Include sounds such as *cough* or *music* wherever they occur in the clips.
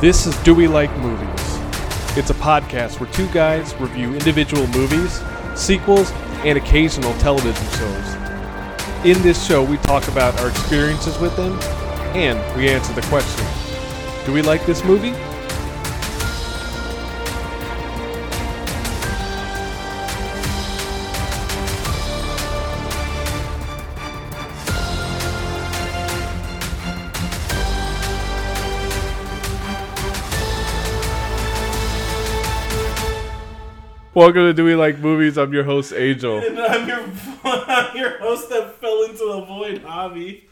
This is Do We Like Movies? It's a podcast where two guys review individual movies, sequels, and occasional television shows. In this show, we talk about our experiences with them and we answer the question Do we like this movie? Welcome to Do We Like Movies? I'm your host, Angel. And I'm your, *laughs* I'm your host that fell into the void, Javi.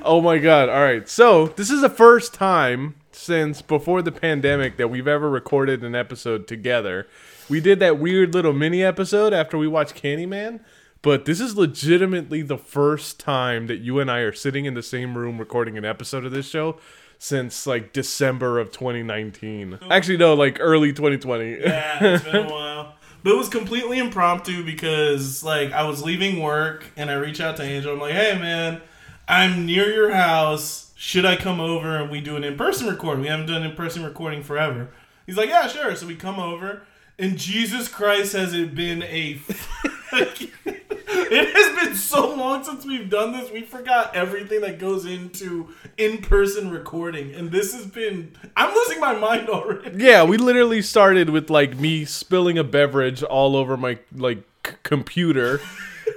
*laughs* oh my god. All right. So, this is the first time since before the pandemic that we've ever recorded an episode together. We did that weird little mini episode after we watched Candyman, but this is legitimately the first time that you and I are sitting in the same room recording an episode of this show since like December of 2019. Actually, no, like early 2020. Yeah, it's been a while. But it was completely impromptu because, like, I was leaving work and I reach out to Angel. I'm like, hey, man, I'm near your house. Should I come over and we do an in person recording? We haven't done an in person recording forever. He's like, yeah, sure. So we come over. And Jesus Christ, has it been a. *laughs* it has been so long since we've done this. We forgot everything that goes into in person recording. And this has been. I'm losing my mind already. Yeah, we literally started with like me spilling a beverage all over my like c- computer.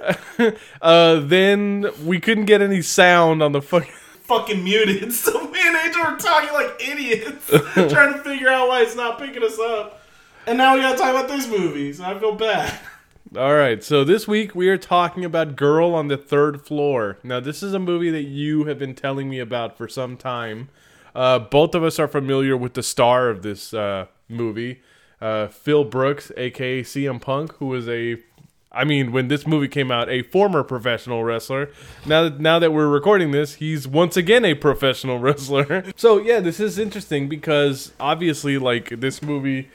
*laughs* uh, then we couldn't get any sound on the fucking. fucking muted. *laughs* So me and Angel were talking like idiots, trying to figure out why it's not picking us up. And now we gotta talk about this movie, so I feel bad. All right, so this week we are talking about Girl on the Third Floor. Now, this is a movie that you have been telling me about for some time. Uh, both of us are familiar with the star of this uh, movie, uh, Phil Brooks, aka CM Punk, who is a I mean, when this movie came out, a former professional wrestler. Now, that now that we're recording this, he's once again a professional *laughs* wrestler. so yeah, this is interesting because obviously, like this movie,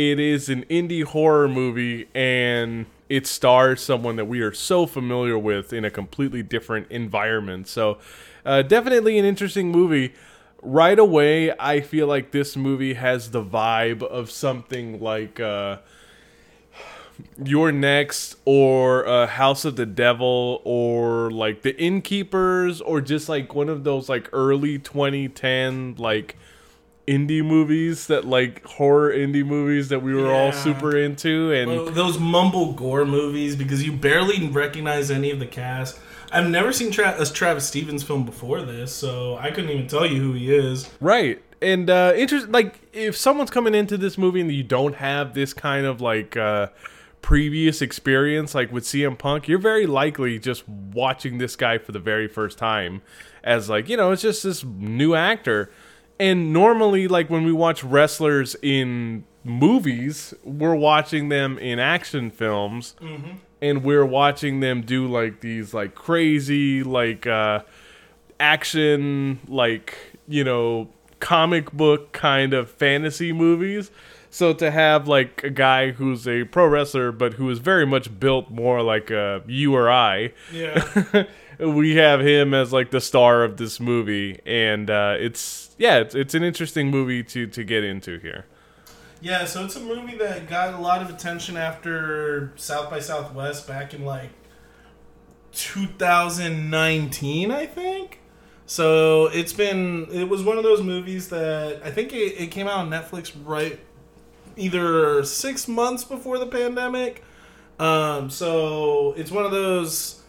it is an indie horror movie and it stars someone that we are so familiar with in a completely different environment. So, uh, definitely an interesting movie. Right away, I feel like this movie has the vibe of something like. Uh, your Next or uh, House of the Devil or like The Innkeepers or just like one of those like early 2010 like indie movies that like horror indie movies that we were all super into and Well, Those mumble gore movies because you barely recognize any of the cast. I've never seen Tra- a Travis Stevens film before this, so I couldn't even tell you who he is. right and uh interest like if someone's coming into this movie and you don't have this kind of like uh previous experience like with CM Punk, you're very likely just watching this guy for the very first time as like, you know, it's just this new actor. And normally like when we watch wrestlers in movies, we're watching them in action films and we're watching them do like these like crazy like uh action like, you know, comic book kind of fantasy movies. So to have like a guy who's a pro wrestler but who is very much built more like a you or I, Yeah. *laughs* we have him as like the star of this movie, and uh, it's yeah, it's, it's an interesting movie to to get into here. Yeah, so it's a movie that got a lot of attention after South by Southwest back in like 2019, I think. So it's been it was one of those movies that I think it, it came out on Netflix right either six months before the pandemic. Um, so it's one of those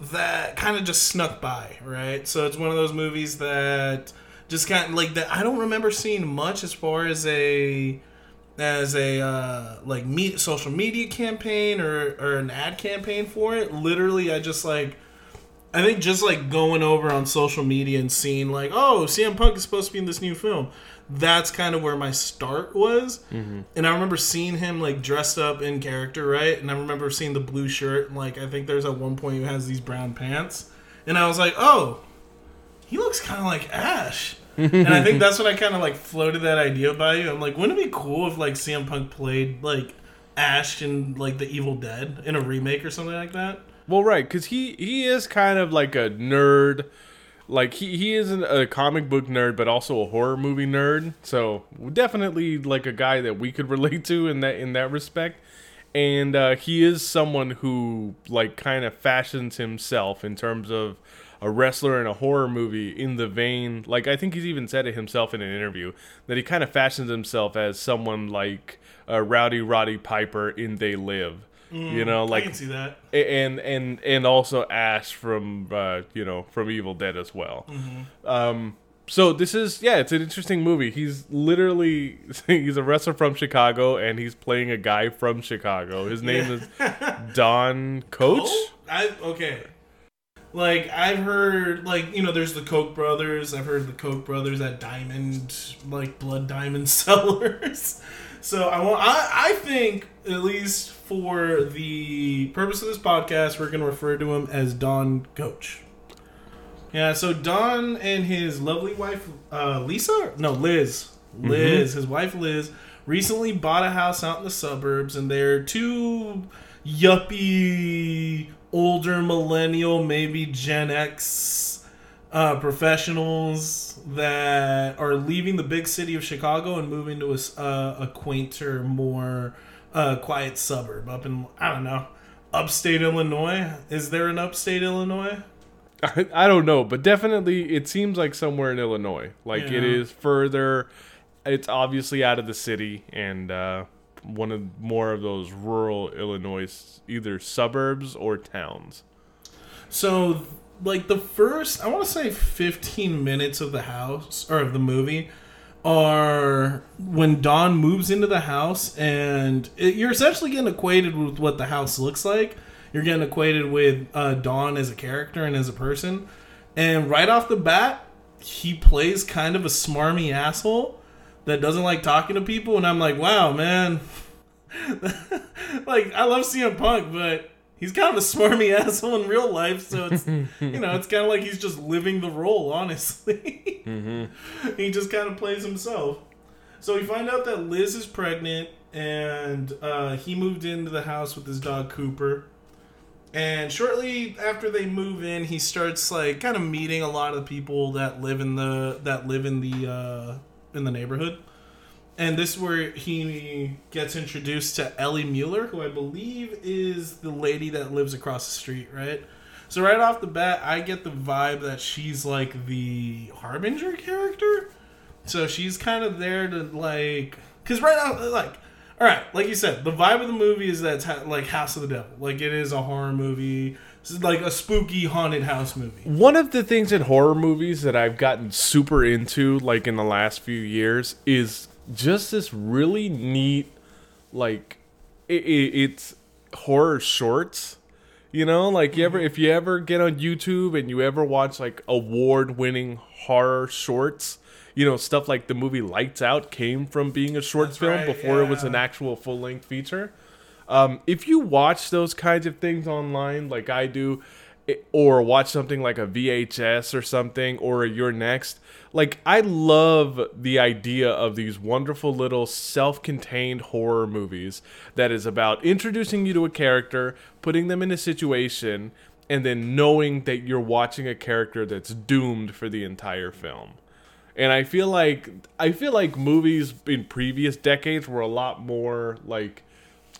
that kind of just snuck by, right? So it's one of those movies that just kind of like that. I don't remember seeing much as far as a as a uh, like me social media campaign or or an ad campaign for it. Literally, I just like. I think just like going over on social media and seeing like, oh, CM Punk is supposed to be in this new film. That's kind of where my start was. Mm-hmm. And I remember seeing him like dressed up in character, right? And I remember seeing the blue shirt and like I think there's at one point he has these brown pants. And I was like, oh, he looks kind of like Ash. and I think *laughs* that's when I kind of like floated that idea by you. I'm like, wouldn't it be cool if like CM Punk played like Ash in like the Evil Dead in a remake or something like that? Well, right, because he he is kind of like a nerd like he, he isn't a comic book nerd but also a horror movie nerd. So definitely like a guy that we could *laughs* relate to in that in that respect. And uh, he is someone who like kind of fashions himself in terms of a wrestler in a horror movie in the vein. Like i think he's even said it himself in an interview that he kind of fashions himself as someone like uh, rowdy roddy piper in they live you know I like can see that. and and and also Ash from uh, you know from Evil Dead as well. Um, so this is yeah, it's an interesting movie. He's literally *laughs* he's a wrestler from Chicago and he's playing a guy from Chicago. His name is Don Coach. Oh, I okay. Like I've heard, like you know, there's the Koch brothers. I've heard the Koch brothers at Diamond, like Blood Diamond *laughs* sellers. So I want, I, I think at least for the purpose of this podcast, we're gonna refer to him as Don Coach. Yeah. So Don and his lovely wife, uh, Lisa, no Liz, Liz, his wife Liz, recently bought a house out in the suburbs, and they're two yuppie older millennial, maybe Gen X uh, professionals that are leaving the big city of Chicago and moving to a, uh, a quainter, more uh, quiet suburb up in, I don't know, upstate Illinois. Is there an upstate Illinois? I, I don't know, but definitely it seems like somewhere in Illinois. Like it Yeah. is further. It's obviously out of the city and uh, one of more of those rural Illinois, either suburbs or towns. So, like the first, I want to say 15 minutes of the house or of the movie are when Don moves into the house, and it, you're essentially getting acquainted with what the house looks like. You're getting acquainted with uh, Don as a character and as a person, and right off the bat, he plays kind of a smarmy asshole that doesn't like talking to people, and I'm like, wow, man. *laughs* like I love CM Punk, but he's kind of a smarmy *laughs* asshole in real life. So it's *laughs* you know it's kind of like he's just living the role. Honestly, *laughs* he just kind of plays himself. So we find out that Liz is pregnant, and uh, he moved into the house with his dog Cooper. And shortly after they move in, he starts like kind of meeting a lot of the people that live in the that live in the uh, in the neighborhood. And this is where he gets introduced to Ellie Mueller, who I believe is the lady that lives across the street, right? So right off the bat, I get the vibe that she's like the harbinger character. So she's kind of there to like, cause right now, like, all right, like you said, the vibe of the movie is that it's ha- like House of the Devil, like it is a horror movie. Like a spooky haunted house movie. One of the things in horror movies that I've gotten super into, like in the last few years, is just this really neat, like, it, it, it's horror shorts. You know, like you ever if you ever get on YouTube and you ever watch like award-winning horror shorts, you know stuff like the movie Lights Out came from being a short That's film right, before it was an actual full-length feature. Um, if you watch those kinds of things online, like I do, or watch something like a VHS or something, or a You're Next, like I love the idea of these wonderful little self-contained horror movies that is about introducing you to a character, putting them in a situation, and then knowing that you're watching a character that's doomed for the entire film. And I feel like I feel like movies in previous decades were a lot more like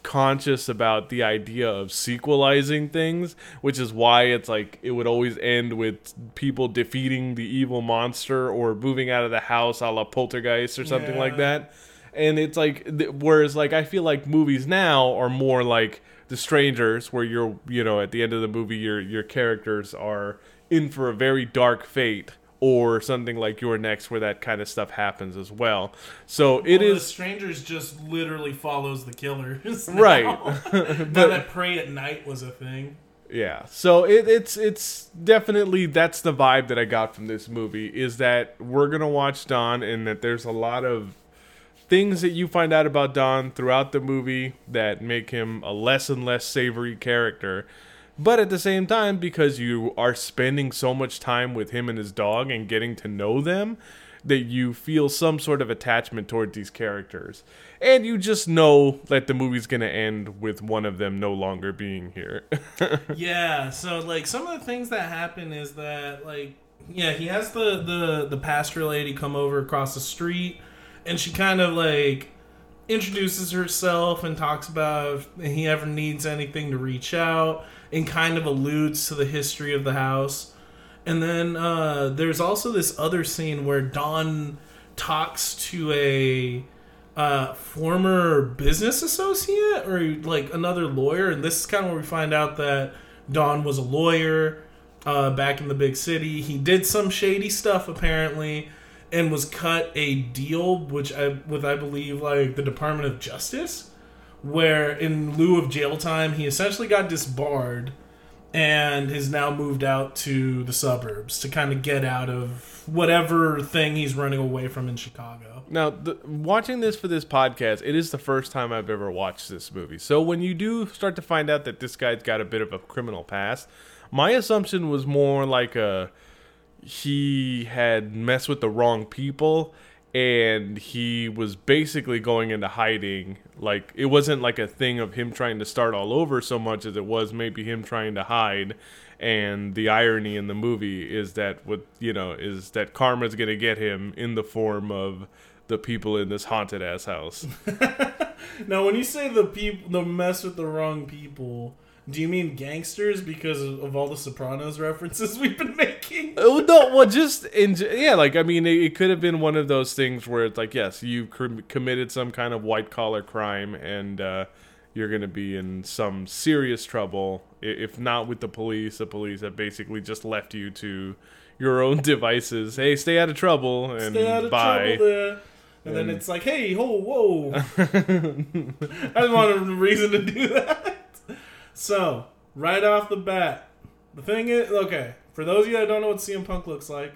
conscious about the idea of sequelizing things, which is why it's like it would always end with people defeating the evil monster or moving out of the house a la poltergeist or something like that. And it's like whereas like I feel like movies now are more like The Strangers where you're you know at the end of the movie your your characters are in for a very dark fate or something like You're Next where that kind of stuff happens as well. So it Well, is The Strangers just literally follows the killers. *laughs* now. Right. *laughs* now *laughs* that Prey at Night was a thing. Yeah. So it, it's it's definitely that's the vibe that I got from this movie is that we're gonna watch Don and that there's a lot of things that you find out about Don throughout the movie that make him a less and less savory character. But at the same time, because you are spending so much time with him and his dog and getting to know them, that you feel some sort of attachment toward these characters. And you just know that the movie's going to end with one of them no longer being here. *laughs* yeah, so like some of the things that happen is that like Yeah, he has the the the pastor lady come over across the street, and she kind of like introduces herself and talks about if he ever needs anything to reach out, and kind of alludes to the history of the house. And then uh, there's also this other scene where Don talks to a uh, former business associate or like another lawyer, and this is kind of where we find out that Don was a lawyer uh, back in the big city. He did some shady stuff apparently, and was cut a deal which I with I believe like the Department of Justice, where in lieu of jail time he essentially got disbarred and has now moved out to the suburbs to kind of get out of whatever thing he's running away from in Chicago. Now, the, watching this for this podcast, it is the first time I've ever watched this movie. So when you do start to find out that this guy's got a bit of a criminal past, my assumption was more like a he had messed with the wrong people and he was basically going into hiding. Like it wasn't like a thing of him trying to start all over so much as it was maybe him trying to hide. And the irony in the movie is that what you know is that karma's going to get him in the form of the people in this haunted ass house. *laughs* Now, when you say the people, the mess with the wrong people, do you mean gangsters because of, all the Sopranos references *laughs* we've been making? Oh no! Well, just in yeah, like I mean, it, it could have been one of those things where it's like, yes, you com- committed some kind of white collar crime, and uh, you're going to be in some serious trouble. If not with the police, the police have basically just left you to your own *laughs* devices. Hey, stay out of trouble and Stay out of bye. trouble there. And then it's like, hey, ho, whoa. *laughs* I just wanted a reason to do that. So, right off the bat, the thing is, okay, for those of you that don't know what CM Punk looks like,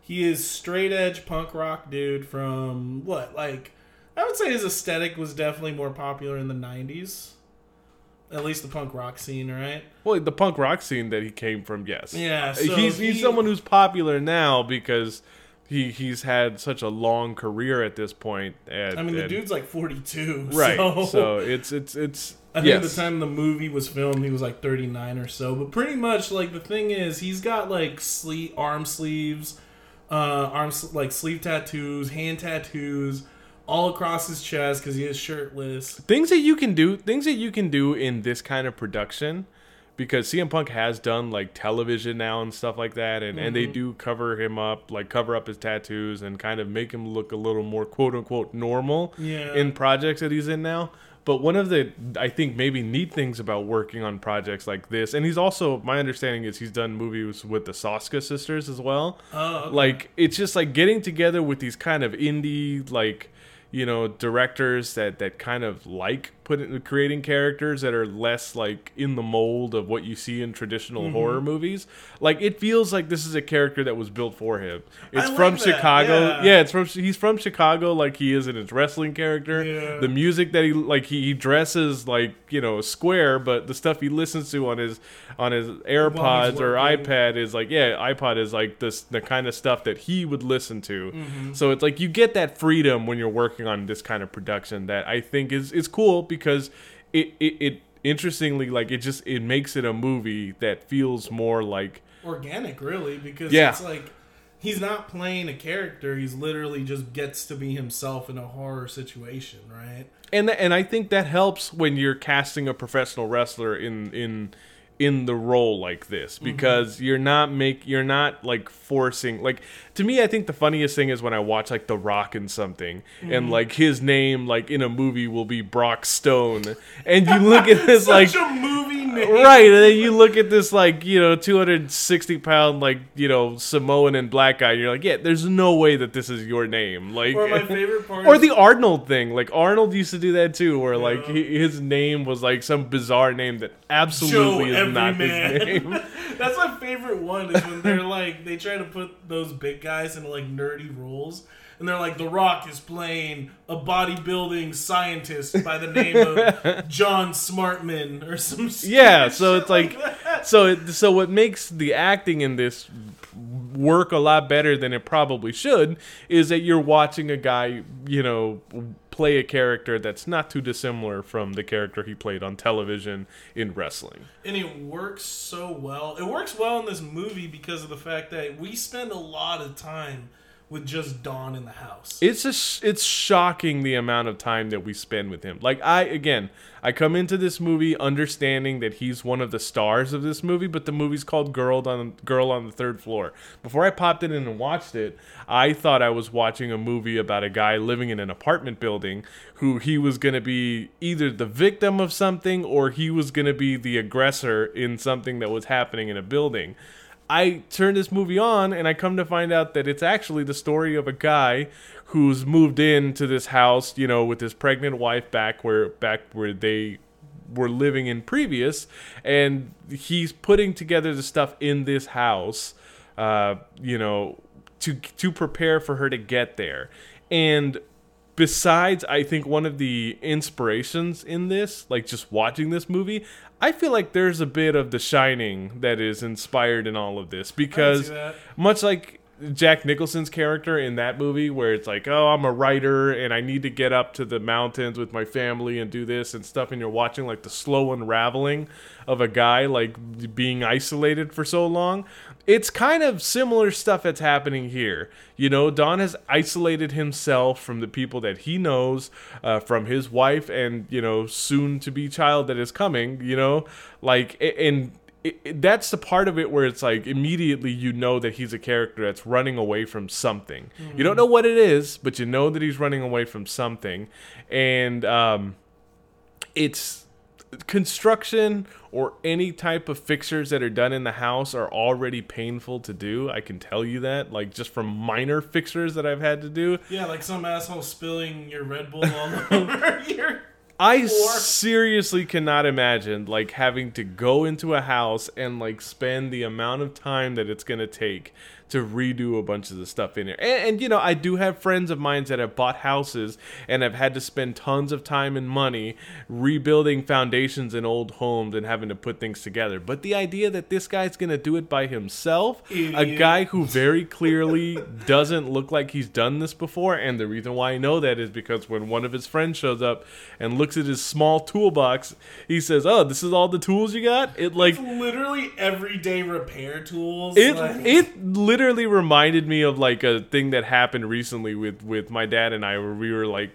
he is straight edge punk rock dude from what? Like, I would say his aesthetic was definitely more popular in the 90s. At least the punk rock scene, right? Well, the punk rock scene that he came from, yes. Yeah, uh, so he's he's someone who's popular now because he he's had such a long career at this point. And, I mean, the and- dude's like 42. right. So, So, it's it's it's I think yes. at the time the movie was filmed, he was like 39 or so. But pretty much, like, the thing is, he's got like sleeve, arm sleeves, uh, arms like sleeve tattoos, hand tattoos, all across his chest because he is shirtless. things that you can do things that you can do in this kind of production because CM Punk has done like television now and stuff like that and, and they Mm-hmm. do cover him up like cover up his tattoos and kind of make him look a little more quote unquote normal Yeah. in projects that he's in now but one of the I think maybe neat things about working on projects like this and he's also my understanding is he's done movies with the Soska sisters as well Oh, okay. like it's just like getting together with these kind of indie like you know directors that that kind of like putting creating characters that are less like in the mold of what you see in traditional Mm-hmm. horror movies like it feels like this is a character that was built for him it's like from that, chicago yeah. yeah it's from he's from chicago like he is in his wrestling character Yeah. the music that he like he, he dresses like you know square but the stuff he listens to on his on his airpods or ipad is like yeah ipod is like this the kind of stuff that he would listen to Mm-hmm. so it's like you get that freedom when you're working on this kind of production that i think is is cool because it it, it interestingly like it just it makes it a movie that feels more like organic, really, because Yeah. it's like he's not playing a character. He's literally just gets to be himself in a horror situation, right? and th- and I think that helps when you're casting a professional wrestler in in in the role like this mm-hmm. because you're not make you're not like forcing like to me I think the funniest thing is when I watch like The Rock and something and mm-hmm. like his name like in a movie will be Brock Stone and you look at *laughs* this like a movie name. right and then you look at this like you know 260 pound like you know samoan and black guy and you're like yeah there's no way that this is your name like Or my *laughs* favorite part or the arnold thing like arnold used to do that too where like Yeah. he, his name was like some bizarre name that absolutely Joe is not his name *laughs* That's my favorite one is when they're like they try to put those big guys into like nerdy roles. And they're like, The Rock is playing a bodybuilding scientist by the name of *laughs* John Smartman or some yeah so it's like that. so it, so what makes the acting in this work a lot better than it probably should is that you're watching a guy you know play a character that's not too dissimilar from the character he played on television in wrestling. and it works so well. It works well in this movie because of the fact that we spend a lot of time with just Don in the house. It's sh- it's shocking the amount of time that we spend with him. Like I again, I come into this movie understanding that he's one of the stars of this movie, but the movie's called Girl on Girl on the Third Floor. Before I popped it in and watched it, I thought I was watching a movie about a guy living in an apartment building who he was going to be either the victim of something or he was going to be the aggressor in something that was happening in a building. I turn this movie on and I come to find out that it's actually the story of a guy who's moved into this house, you know, with his pregnant wife back where back where they were living in previous and he's putting together the stuff in this house uh, you know, to to prepare for her to get there. And besides I think one of the inspirations in this, like just watching this movie, I feel like there's a bit of The Shining that is inspired in all of this because much like Jack Nicholson's character in that movie, where it's like, oh, I'm a writer and I need to get up to the mountains with my family and do this and stuff, and you're watching like the slow unraveling of a guy like being isolated for so long. It's kind of similar stuff that's happening here. You know, Don has isolated himself from the people that he knows, uh, from his wife and, you know, soon to be child that is coming, you know, like, and it, it- that's the part of it where it's like immediately you know that he's a character that's running away from something. You don't know what it is, but you know that he's running away from something, and um, it's construction or any type of fixtures that are done in the house are already painful to do. I can tell you that, like just from minor fixtures that I've had to do. Yeah, like some asshole spilling your Red Bull all *laughs* over your. I Or- seriously cannot imagine like having to go into a house and like spend the amount of time that it's gonna take to redo a bunch of the stuff in here. And, and you know, I do have friends of mine that have bought houses and have had to spend tons of time and money rebuilding foundations in old homes and having to put things together. But the idea that this guy's gonna do it by himself, a guy who very clearly doesn't look like he's done this before, and the reason why I know that is because when one of his friends shows up and looks at his small toolbox, he says, "Oh, this is all the tools you got." It like It's literally everyday repair tools. it like- it literally reminded me of like a thing that happened recently with with my dad and I where we were like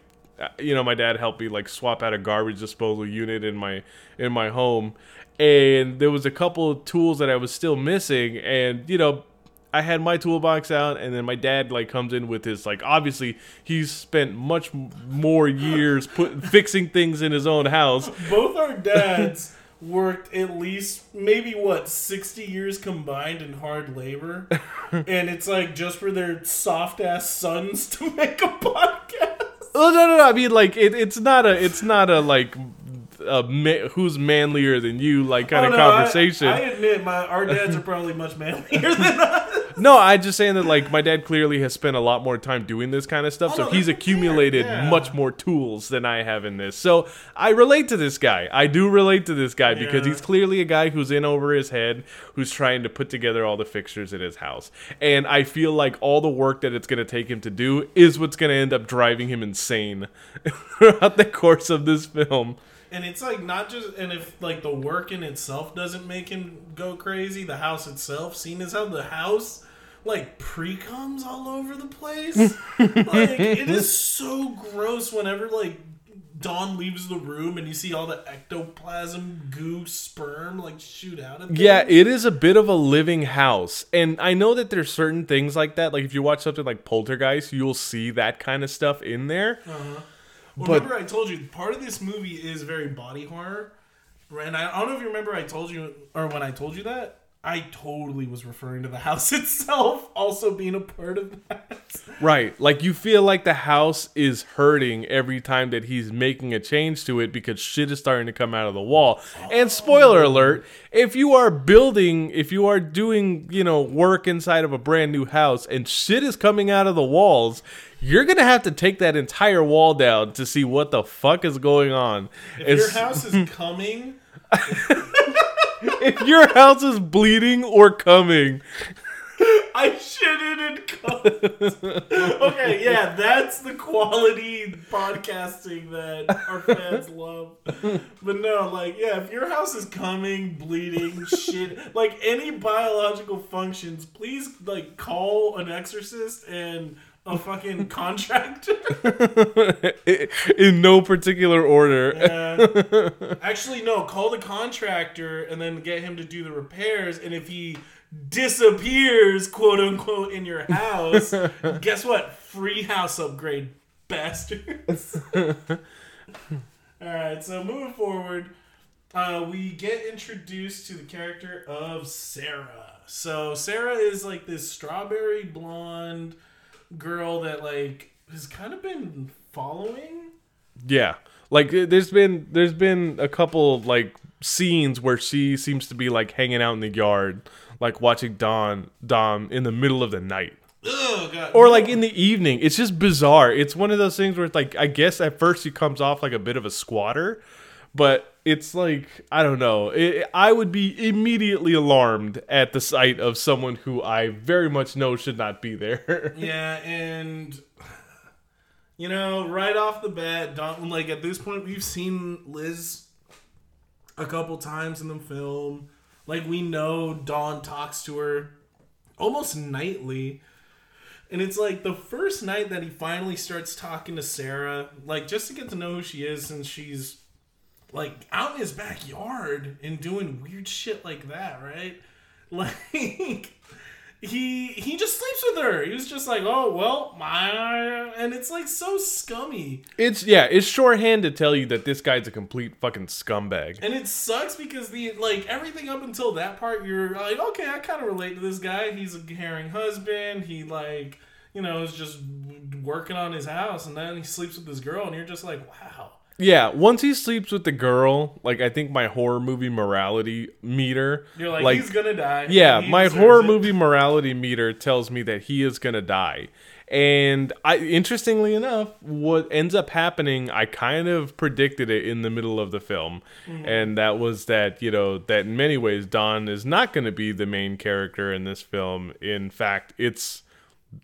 you know my dad helped me like swap out a garbage disposal unit in my in my home. And there was a couple of tools that I was still missing and you know I had my toolbox out and then my dad like comes in with his like obviously he's spent much more years put fixing things in his own house. Both our dads worked at least maybe what 60 years combined in hard labor *laughs* and it's like just for their soft ass sons to *laughs* make a podcast Oh no no no! I mean like it, it's not a it's not a like a ma- who's manlier than you like kind Oh, of no, I- conversation. I, admit my our dads are probably much manlier than us *laughs* no, I'm just saying that like my dad clearly has spent a lot more time doing this kind of stuff, Oh, so no, he's accumulated yeah. much more tools than I have in this. So I relate to this guy. I do relate to this guy because he's clearly a guy who's in over his head, who's trying to put together all the fixtures in his house, and I feel like all the work that it's going to take him to do is what's going to end up driving him insane *laughs* throughout the course of this film. and it's like not just and if like the work in itself doesn't make him go crazy the house itself seeing as how the house like pre-comes all over the place *laughs* like it is so gross whenever like Don leaves the room and you see all the ectoplasm goo sperm like shoot out of Yeah, it is a bit of a living house. And I know that there's certain things like that. Like if you watch something like Poltergeist, you'll see that kind of stuff in there. Uh-huh. Well, But- remember, I told you part of this movie is very body horror, and I, I don't know if you remember. I told you, or when I told you that, I totally was referring to the house *laughs* itself also being a part of that. Right. Like you feel like the house is hurting every time that he's making a change to it because shit is starting to come out of the wall. And spoiler oh. alert, if you are building, if you are doing, you know, work inside of a brand new house and shit is coming out of the walls, you're going to have to take that entire wall down to see what the fuck is going on. If And your house is *laughs* coming, *laughs* if your house is bleeding or coming, *laughs* I shitted in cups. okay, yeah, that's the quality podcasting that our fans love. But no, like, yeah, if your house is coming, bleeding, shit, like any biological functions, please like call an exorcist and a fucking *laughs* contractor. *laughs* In no particular order. Yeah. *laughs* Actually, no. Call the contractor and then get him to do the repairs. And if he disappears, quote unquote, in your house, guess what? Free house upgrade, bastards. All right. So moving forward, uh, we get introduced to the character of Sarah. So Sarah is like this strawberry blonde girl that like has kind of been following Yeah. Like uh, there's been there's been a couple like scenes where she seems to be like hanging out in the yard, like watching Don Dom in the middle of the night. Oh god. Or like in the evening. It's just bizarre. It's one of those things where it's like I guess at first he comes off like a bit of a squatter, but it's like I don't know. It, I would be immediately alarmed at the sight of someone who I very much know should not be there. *laughs* Yeah, and you know, right off the bat, Don like at this point we've seen Liz a couple times in the film. Like we know Don talks to her almost nightly. And it's like the first night that he finally starts talking to Sarah, like just to get to know who she is since she's like out in his backyard and doing weird shit like that, right? *laughs* Like he he just sleeps with her. He was just like, oh well, my, and it's like so scummy, it's yeah, it's shorthand to tell you that this guy's a complete fucking scumbag. and it sucks because the like everything up until that part, you're like, okay, I kind of relate to this guy. He's a caring husband. He like you know is just working on his house, and then he sleeps with this girl, and you're just like, wow. Yeah, once he sleeps with the girl, like I think my horror movie morality meter, You're like, like he's gonna die. Yeah, my horror it. movie morality meter tells me that he is gonna die. And I interestingly enough, what ends up happening, I kind of predicted it in the middle of the film. Mm-hmm. And that was that, you know, that in many ways Don is not gonna be the main character in this film. In fact, it's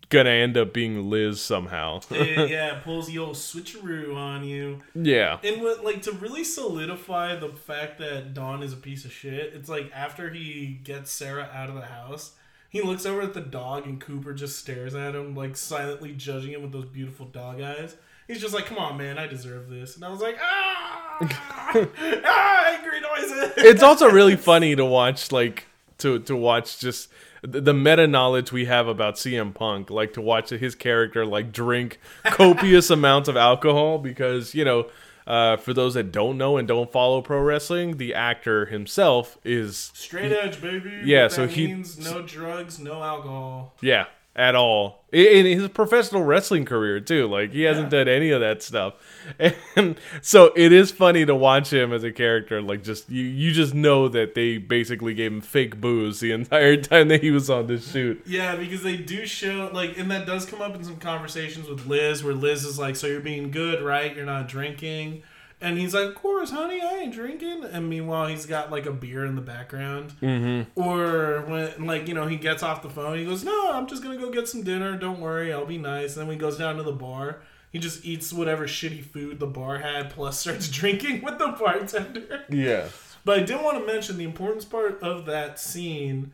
gonna end up being Liz somehow. It, *laughs* yeah, *laughs* pulls the old switcheroo on you. yeah. And what like to really solidify the fact that Don is a piece of shit, it's like after he gets Sarah out of the house, he looks over at the dog and Cooper just stares at him, like silently judging him with those beautiful dog eyes. He's just like, "Come on, man, I deserve this." And I was like, "Ah, *laughs* ah angry noises." it's also really funny to watch like to to watch just the meta knowledge we have about CM Punk, like to watch his character like drink copious *laughs* amounts of alcohol because you know, uh, for those that don't know and don't follow pro wrestling, the actor himself is straight edge, baby. Yeah, so he- means no drugs, no alcohol. yeah at all in his professional wrestling career too. Like he hasn't done any of that stuff, *laughs* and so it is funny to watch him as a character. Like just you, you just know that they basically gave him fake booze the *laughs* entire time that he was on this shoot. Yeah, because they do show like, and that does come up in some conversations with Liz, where Liz is like, "So you're being good, right? You're not drinking." And he's like, "Of course, honey, I ain't drinking." And meanwhile, he's got like a beer in the background. Mm-hmm. Or when, like, you know, he gets off the phone, he goes, "No, I'm just gonna go get some dinner. Don't worry, I'll be nice." And then he goes down to the bar, he just eats whatever shitty food the bar had, plus starts *laughs* drinking with the bartender. Yeah. But I did want to mention the importance part of that scene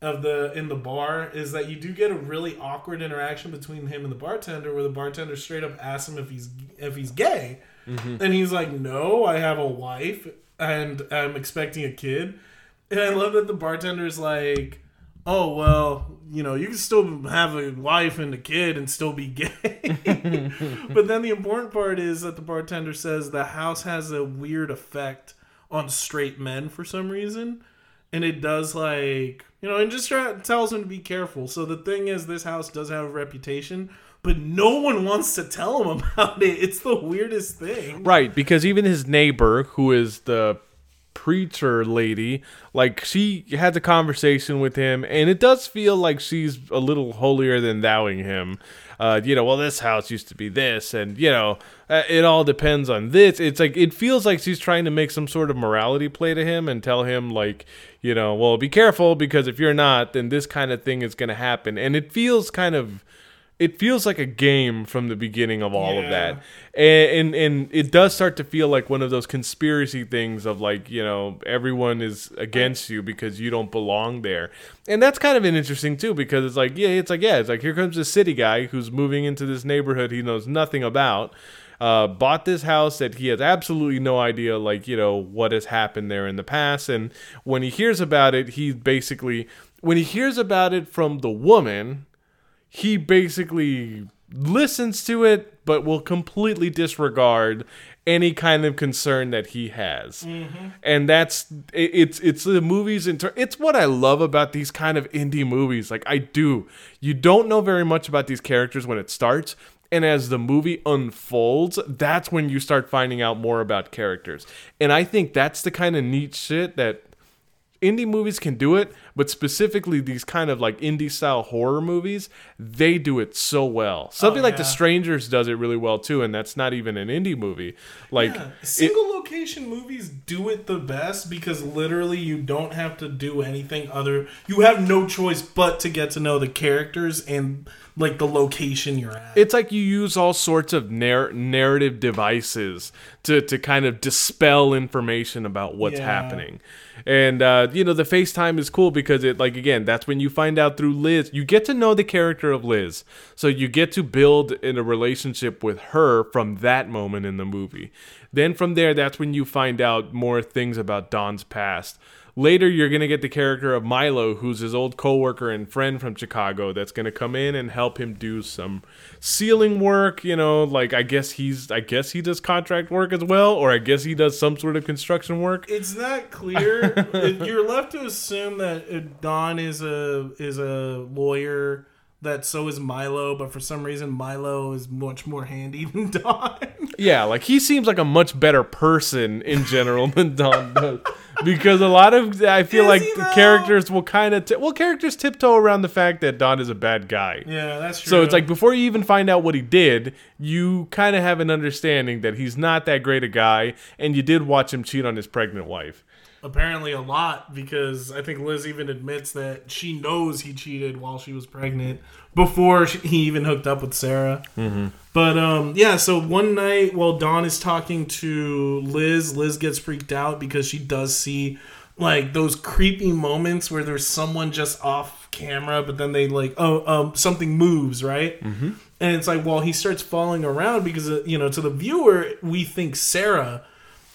of the in the bar is that you do get a really awkward interaction between him and the bartender, where the bartender straight up asks him if he's if he's gay, Mm-hmm. and he's like, "No, I have a wife and I'm expecting a kid." And I love that the bartender's like, "Oh well, you know, you can still have a wife and a kid and still be gay." *laughs* but then the important part is that the bartender says the house has a weird effect on straight men for some reason, and it does like you know, and just try, tells him to be careful. So the thing is, this house does have a reputation, but no one wants to tell him *laughs* about it. It's the weirdest thing. Right, because even his neighbor, who is the preacher lady. Like she had the conversation with him, and it does feel like she's a little holier than thouing him. Uh, you know, well, this house used to be this, and you know, uh, it all depends on this. It's like it feels like she's trying to make some sort of morality play to him and tell him like, you know, well, be careful because if you're not, then this kind of thing is going to happen, and it feels kind of it feels like a game from the beginning of all of that. And, and and it does start to feel like one of those conspiracy things of like you know everyone is against you because you don't belong there. And that's kind of an interesting too because it's like yeah it's like yeah it's like here comes this city guy who's moving into this neighborhood he knows nothing about uh, bought this house that he has absolutely no idea like you know what has happened there in the past. And when he hears about it he basically when he hears about it from the woman he basically listens to it but will completely disregard any kind of concern that he has. Mm-hmm. And that's it, it's it's the movies in ter- it's what i love about these kind of indie movies. Like i do. You don't know very much about these characters when it starts and as the movie unfolds that's when you start finding out more about characters. And i think that's the kind of neat shit that indie movies can do it, but specifically these kind of like indie style horror movies, they do it so well. Something oh, like The. Strangers does it really well too, and that's not even an indie movie. Like Yeah, it- single location movies do it the best because literally you don't have to do anything other. You have no choice but to get to know the characters and like the location you're at. it's like you use all sorts of narr- narrative devices to, to kind of dispel information about what's Yeah. happening. And uh, you know, the FaceTime is cool because it like again, that's when you find out through Liz. You get to know the character of Liz. So you get to build in a relationship with her from that moment in the movie. Then from there, that's when you find out more things about Don's past. Later, you're going to get the character of Milo, who's his old coworker and friend from Chicago, that's going to come in and help him do some ceiling work. You know, like I guess he's, I guess he does contract work as well, or I guess he does some sort of construction work. it's not clear. *laughs* You're left to assume that Don is a is a lawyer. That so is Milo, but for some reason Milo is much more handy *laughs* than Don. Yeah, like he seems like a much better person in general than Don does. *laughs* Because a lot of I feel Is like the characters will kind of t- well characters tiptoe around the fact that Don is a bad guy. yeah, that's true. So it's like before you even find out what he did, you kind of have an understanding that he's not that great a guy, and you did watch him cheat on his pregnant wife. Apparently a lot because I think Liz even admits that she knows he cheated while she was pregnant before she, he even hooked up with Sarah. Mm-hmm. But um, yeah, so one night while Don is talking to Liz, Liz gets freaked out because she does see like those creepy moments where there's someone just off camera, but then they like oh um something moves right. Mm-hmm. And it's like, well, he starts falling around because, uh, you know, to the viewer, we think Sarah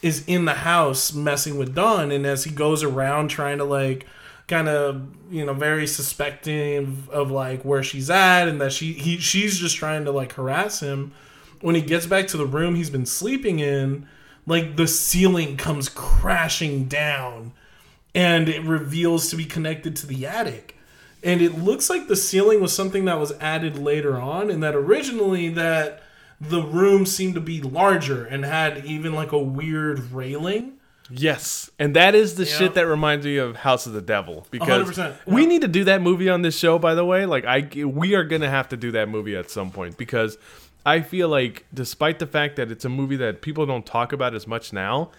is in the house messing with Don, and as he goes around trying to like kind of you know very suspecting of, of like where she's at and that she he she's just trying to like harass him when he gets back to the room he's been sleeping in like the ceiling comes crashing down and it reveals to be connected to the attic. And it looks like the ceiling was something that was added later on and that originally that the room seemed to be larger and had even like a weird railing Yes, and that is the Yeah. shit that reminds me of House of the Devil because 100%, we need to do that movie on this show. By the way, like I, we are gonna have to do that movie at some point because I feel like, despite the fact that it's a movie that people don't talk about as much now,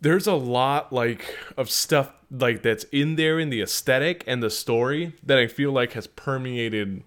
there's a lot like of stuff like that's in there in the aesthetic and the story that I feel like has permeated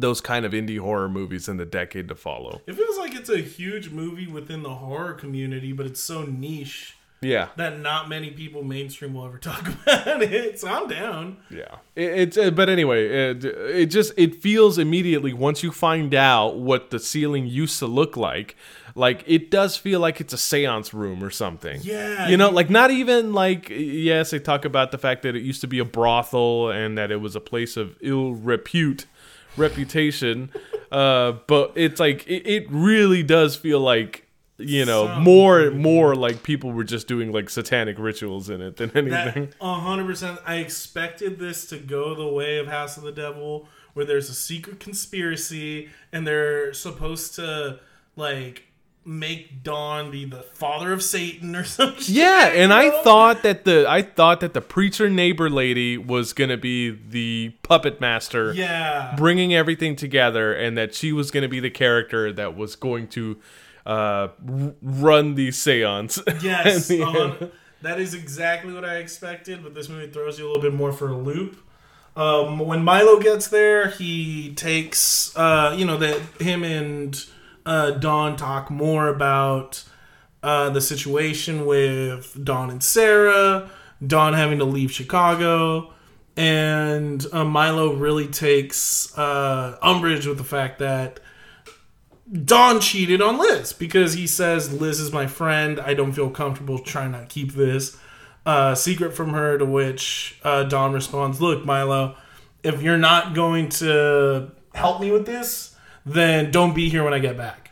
those kind of indie horror movies in the decade to follow. it feels like it's a huge movie within the horror community but it's so niche Yeah. that not many people mainstream will ever *laughs* talk about it so i'm down Yeah, it, it's uh, but anyway, it, it just it feels immediately once you find out what the ceiling used to look like, like it does feel like it's a séance room or something. Yeah, you know, like not even like yes, they talk about the fact that it used to be a brothel and that it was a place of ill repute, reputation, uh, but it's like it, it really does feel like. You know, Some more more like people were just doing like satanic rituals in it than anything. 100% i expected this to go the way of house of the devil where there's a secret conspiracy and they're supposed to like make Don be the father of Satan or *laughs* something. Yeah, and I thought that the I thought that the preacher neighbor lady was gonna be the puppet master, Yeah. bringing everything together, and that she was gonna be the character that was going to uh, run the seance. *laughs* Yes, *laughs* the uh, that is exactly what I expected, but this movie throws you a little bit more for a loop. Um, when Milo gets there, he takes, uh, you know, that him and uh, Don talk more about uh, the situation with Don and Sarah, Don having to leave Chicago, and uh, Milo really takes uh, umbrage with the fact that Don cheated on Liz because he says Liz is my friend. I don't feel comfortable trying to keep this uh, secret from her. To which uh, Don responds, "Look, Milo, if you're not going to help me with this, then don't be here when I get back."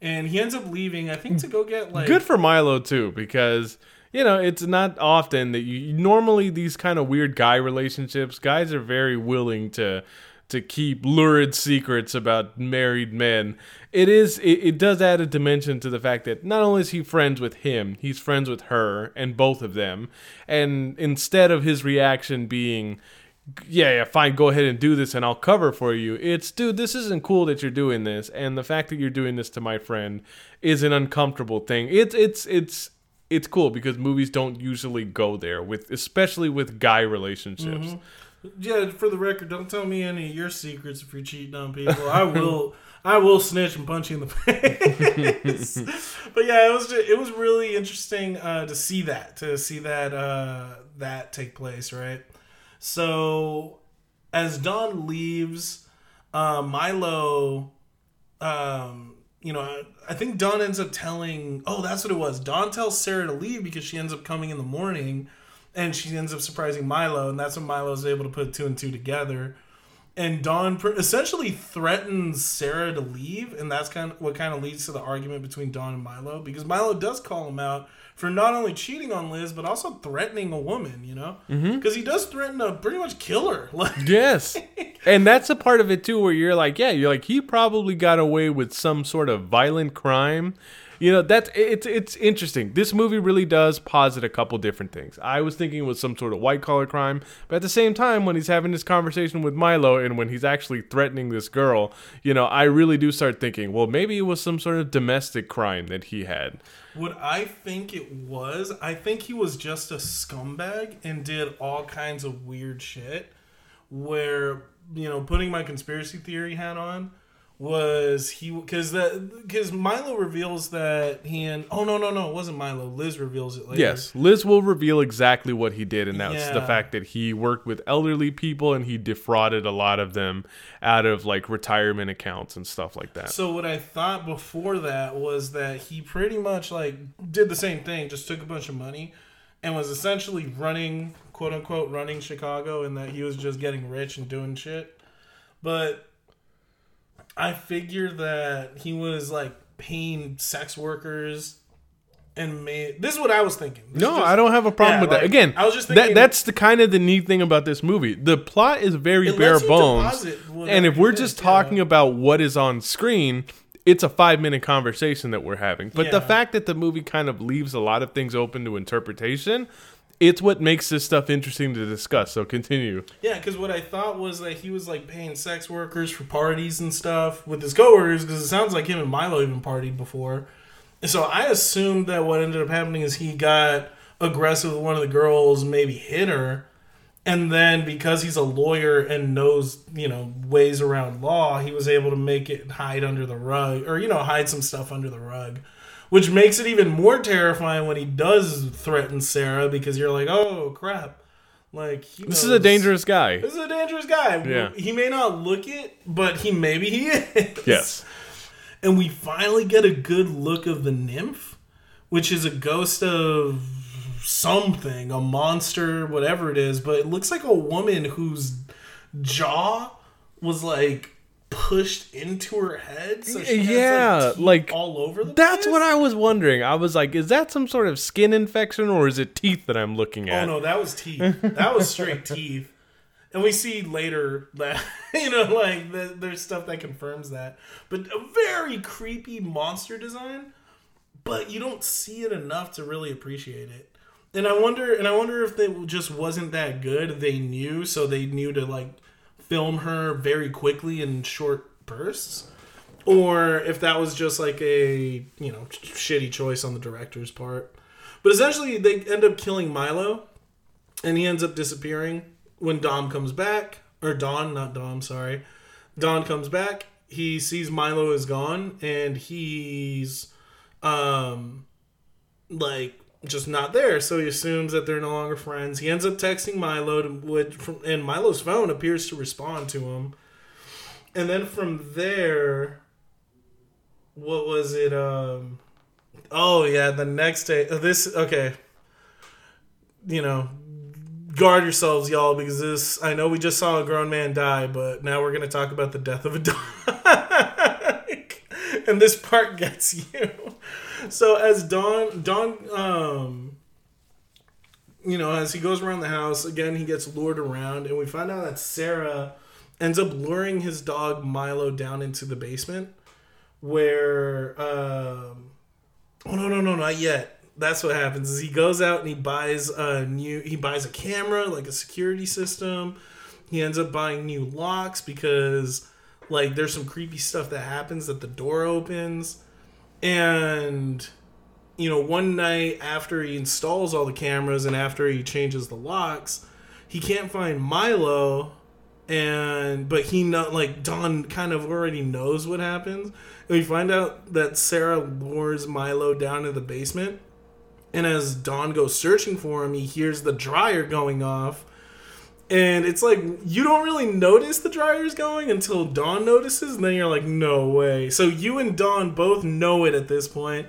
And he ends up leaving. I think to go get like Good for Milo too, because you know it's not often that you normally these kind of weird guy relationships. Guys are very willing to to keep lurid secrets about married men. It is it, it does add a dimension to the fact that not only is he friends with him, he's friends with her and both of them. And instead of his reaction being yeah, yeah, fine, go ahead and do this and I'll cover for you. It's, dude, this isn't cool that you're doing this. And the fact that you're doing this to my friend is an uncomfortable thing. It's, it's, it's, it's cool because movies don't usually go there with, especially with guy relationships. Yeah, for the record, don't tell me any of your secrets if you're cheating on people. I will, *laughs* I will snitch and punch you in the face. *laughs* but yeah, it was just, it was really interesting uh, to see that to see that uh, that take place, right? So as Don leaves, uh, Milo, um, you know, I think Don ends up telling. Oh, that's what it was. Don tells Sarah to leave because she ends up coming in the morning and she ends up surprising Milo, and that's when Milo is able to put two and two together. And Don pr- essentially threatens Sarah to leave, and that's kind of what kind of leads to the argument between Don and Milo because Milo does call him out for not only cheating on Liz but also threatening a woman, you know, mm-hmm. because he does threaten to pretty much kill her. *laughs* Like, Yes. *laughs* and that's a part of it too where you're like, yeah, you're like he probably got away with some sort of violent crime. You know, that's it's it's interesting. This movie really does posit a couple different things. I was thinking it was some sort of white collar crime, but at the same time when he's having this conversation with Milo and when he's actually threatening this girl, you know, I really do start thinking, well, maybe it was some sort of domestic crime that he had. What I think it was, I think he was just a scumbag and did all kinds of weird shit. Where you know, putting my conspiracy theory hat on, was he because that because Milo reveals that he and oh no no no it wasn't Milo Liz reveals it later Yes, Liz will reveal exactly what he did, and that's the fact that he worked with elderly people and he defrauded a lot of them out of like retirement accounts and stuff like that. So what I thought before that was that he pretty much like did the same thing, just took a bunch of money and was essentially running quote unquote running Chicago and that he was just getting rich and doing shit. But I figured that he was like paying sex workers and made this is what I was thinking. This No, just- I don't have a problem Yeah, with like, that. Again, I was just that, that's the kind of the neat thing about this movie. The plot is very bare bones, and if we're just yeah. talking about what is on screen, it's a five minute conversation that we're having. But the fact that the movie kind of leaves a lot of things open to interpretation, it's what makes this stuff interesting to discuss. So continue. Yeah, because what I thought was that he was like paying sex workers for parties and stuff with his coworkers. Because it sounds like him and Milo even partied before. And So I assumed that what ended up happening is he got aggressive with one of the girls, maybe hit her, and then because he's a lawyer and knows you know ways around law, he was able to make it hide under the rug, or you know hide some stuff under the rug. Which makes it even more terrifying when he does threaten Sarah because you're like, oh crap, like he This is a dangerous guy. this is a dangerous guy. Yeah. He may not look it, but he maybe he is. Yes. And we finally get a good look of the nymph, which is a ghost of something, a monster, whatever it is, but it looks like a woman whose jaw was like pushed into her head. So she has, Yeah, teeth like, all over the That's place. what I was wondering. I was like, is that some sort of skin infection or is it teeth that I'm looking at? Oh at? no, that was teeth. That was straight *laughs* teeth. And we see later that *laughs* you know, like the, there's stuff that confirms that. But a very creepy monster design. but you don't see it enough to really appreciate it. And I wonder, and I wonder if it just wasn't that good. They knew, so they knew to like film her very quickly in short bursts, or if that was just like a you know shitty choice on the director's part. But essentially, they end up killing Milo, and he ends up disappearing when Dom comes back, or Don, not Dom, sorry. Don comes back. He sees Milo is gone, and he's um like just not there. So he assumes that they're no longer friends. He ends up texting Milo, to, and Milo's phone appears to respond to him. And then from there, what was it? Um, oh yeah, the next day. This okay. You know, guard yourselves, y'all, because this. I know we just saw a grown man die, but now we're gonna talk about the death of a *laughs* dog, and this part gets you so as Don Don um you know, as he goes around the house, again he gets lured around and we find out that Sarah ends up luring his dog Milo down into the basement where um oh no no no not yet. That's what happens is he goes out and he buys a new he buys a camera, like a security system. He ends up buying new locks because like there's some creepy stuff that happens that the door opens and you know, one night after he installs all the cameras and after he changes the locks, he can't find Milo and but he not like Don kind of already knows what happens. And we find out that Sarah lures Milo down to the basement. And as Don goes searching for him, he hears the dryer going off and it's like you don't really notice the dryer's going until Don notices, and then you're like, no way. So you and Don both know it at this point,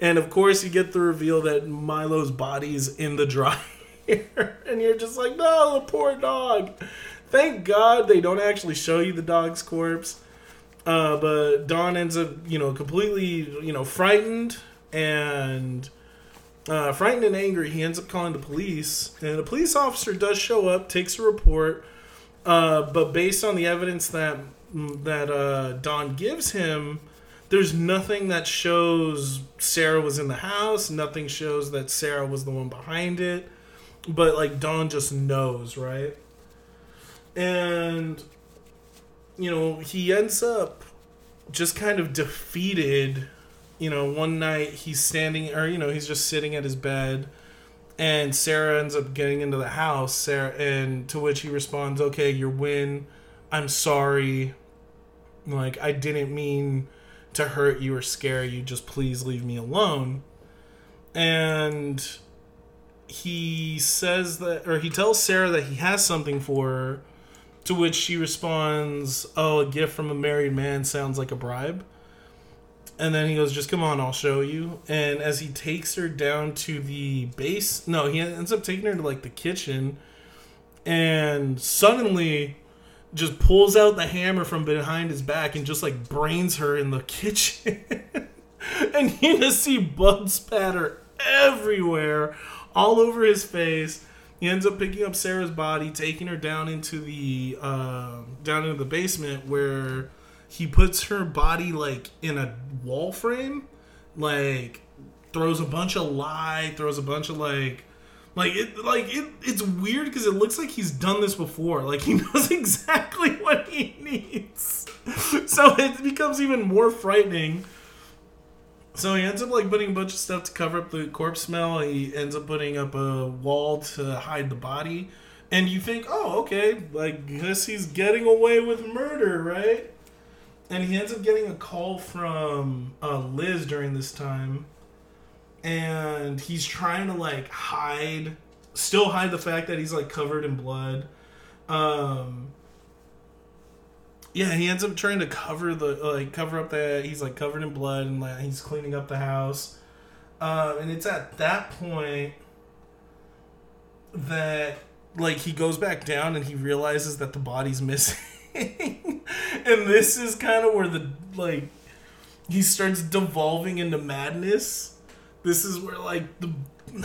and of course you get the reveal that Milo's body is in the dryer, *laughs* and you're just like, no, the poor dog. Thank God they don't actually show you the dog's corpse. Uh, but Don ends up, you know, completely, you know, frightened and uh, frightened and angry, he ends up calling the police, and a police officer does show up, takes a report, uh, but based on the evidence that that uh, Don gives him, there's nothing that shows Sarah was in the house. Nothing shows that Sarah was the one behind it. But like Don just knows, right? And you know he ends up just kind of defeated you know, one night he's standing, or you know, he's just sitting at his bed, and Sarah ends up getting into the house. Sarah, and to which he responds, "Okay, your win. I'm sorry. Like I didn't mean to hurt you or scare you. Just please leave me alone." And he says that, or he tells Sarah that he has something for her. To which she responds, "Oh, a gift from a married man sounds like a bribe." And then he goes, "Just come on, I'll show you." And as he takes her down to the base, no, he ends up taking her to like the kitchen, and suddenly just pulls out the hammer from behind his back and just like brains her in the *laughs* kitchen. and you just see blood spatter everywhere, all over his face. He ends up picking up Sarah's body, taking her down into the uh, down into the basement where he puts her body like in a wall frame, like throws a bunch of lye, throws a bunch of like like it like it it's weird because it looks like he's done this before. Like he *laughs* knows exactly what he needs. so it becomes even more frightening. So he ends up like putting a bunch of stuff to cover up the corpse smell. He ends up putting up a wall to hide the body. And you think, oh, okay, like guess he's getting away with murder, right? And he ends up getting a call from uh, Liz during this time, and he's trying to like hide, still hide the fact that he's like covered in blood. Um, yeah, he ends up trying to cover the like cover up that he's like covered in blood and like he's cleaning up the house. Uh, and it's at that point that like he goes back down and he realizes that the body's *laughs* missing. *laughs* and this is kind of where the like he starts devolving into madness. This is where like the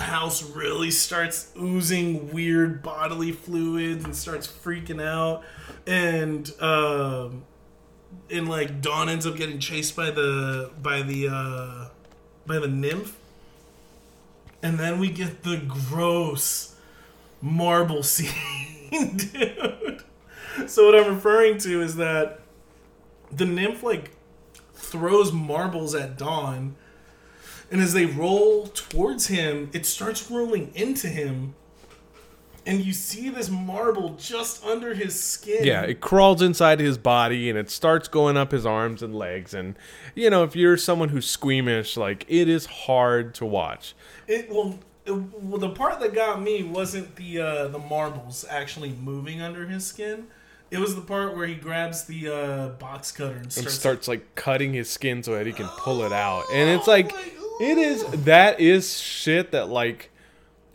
house really starts oozing weird bodily fluids and starts freaking out and um and like Don ends up getting chased by the by the uh by the nymph, and then we get the gross marble *laughs* scene, dude. *laughs* So what I'm referring to is that the nymph like throws marbles at Don, and as they roll towards him, it starts rolling into him. And you see this marble just under his skin. Yeah, it crawls inside his body and it starts going up his arms and legs. And, you know, if you're someone who's squeamish, like, it is hard to watch. It well, it, well, the part that got me wasn't the uh, the marbles actually moving under his skin. It was the part where he grabs the uh, box cutter and And starts. starts, like, cutting his skin so that he can pull it out. And it's like, like, it is, that is shit that, like,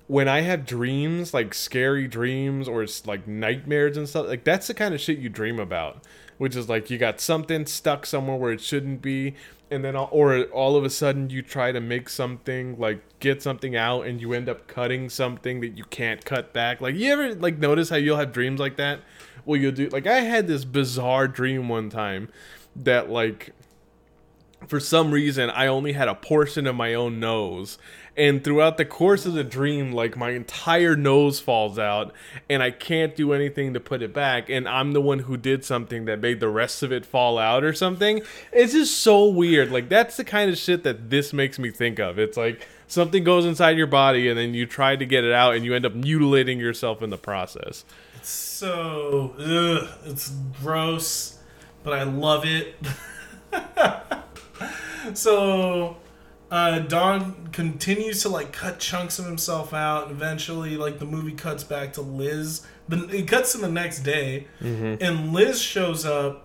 when I have dreams, like scary dreams or it's like nightmares and stuff, like that's the kind of shit you dream about. Which is like you got something stuck somewhere where it shouldn't be, and then all, or all of a sudden you try to make something like get something out and you end up cutting something that you can't cut back. Like you ever like notice how you'll have dreams like that? Well, you'll do like I had this bizarre dream one time that like for some reason I only had a portion of my own nose. And throughout the course of the dream, like my entire nose falls out and I can't do anything to put it back. And I'm the one who did something that made the rest of it fall out or something. It's just so weird. Like that's the kind of shit that this makes me think of. It's like something goes inside your body and then you try to get it out and you end up mutilating yourself in the process. So ugh, it's gross, but I love it. *laughs* so uh, Don continues to like cut chunks of himself out. Eventually, like the movie cuts back to Liz. The, it cuts to the next day, and Liz shows up,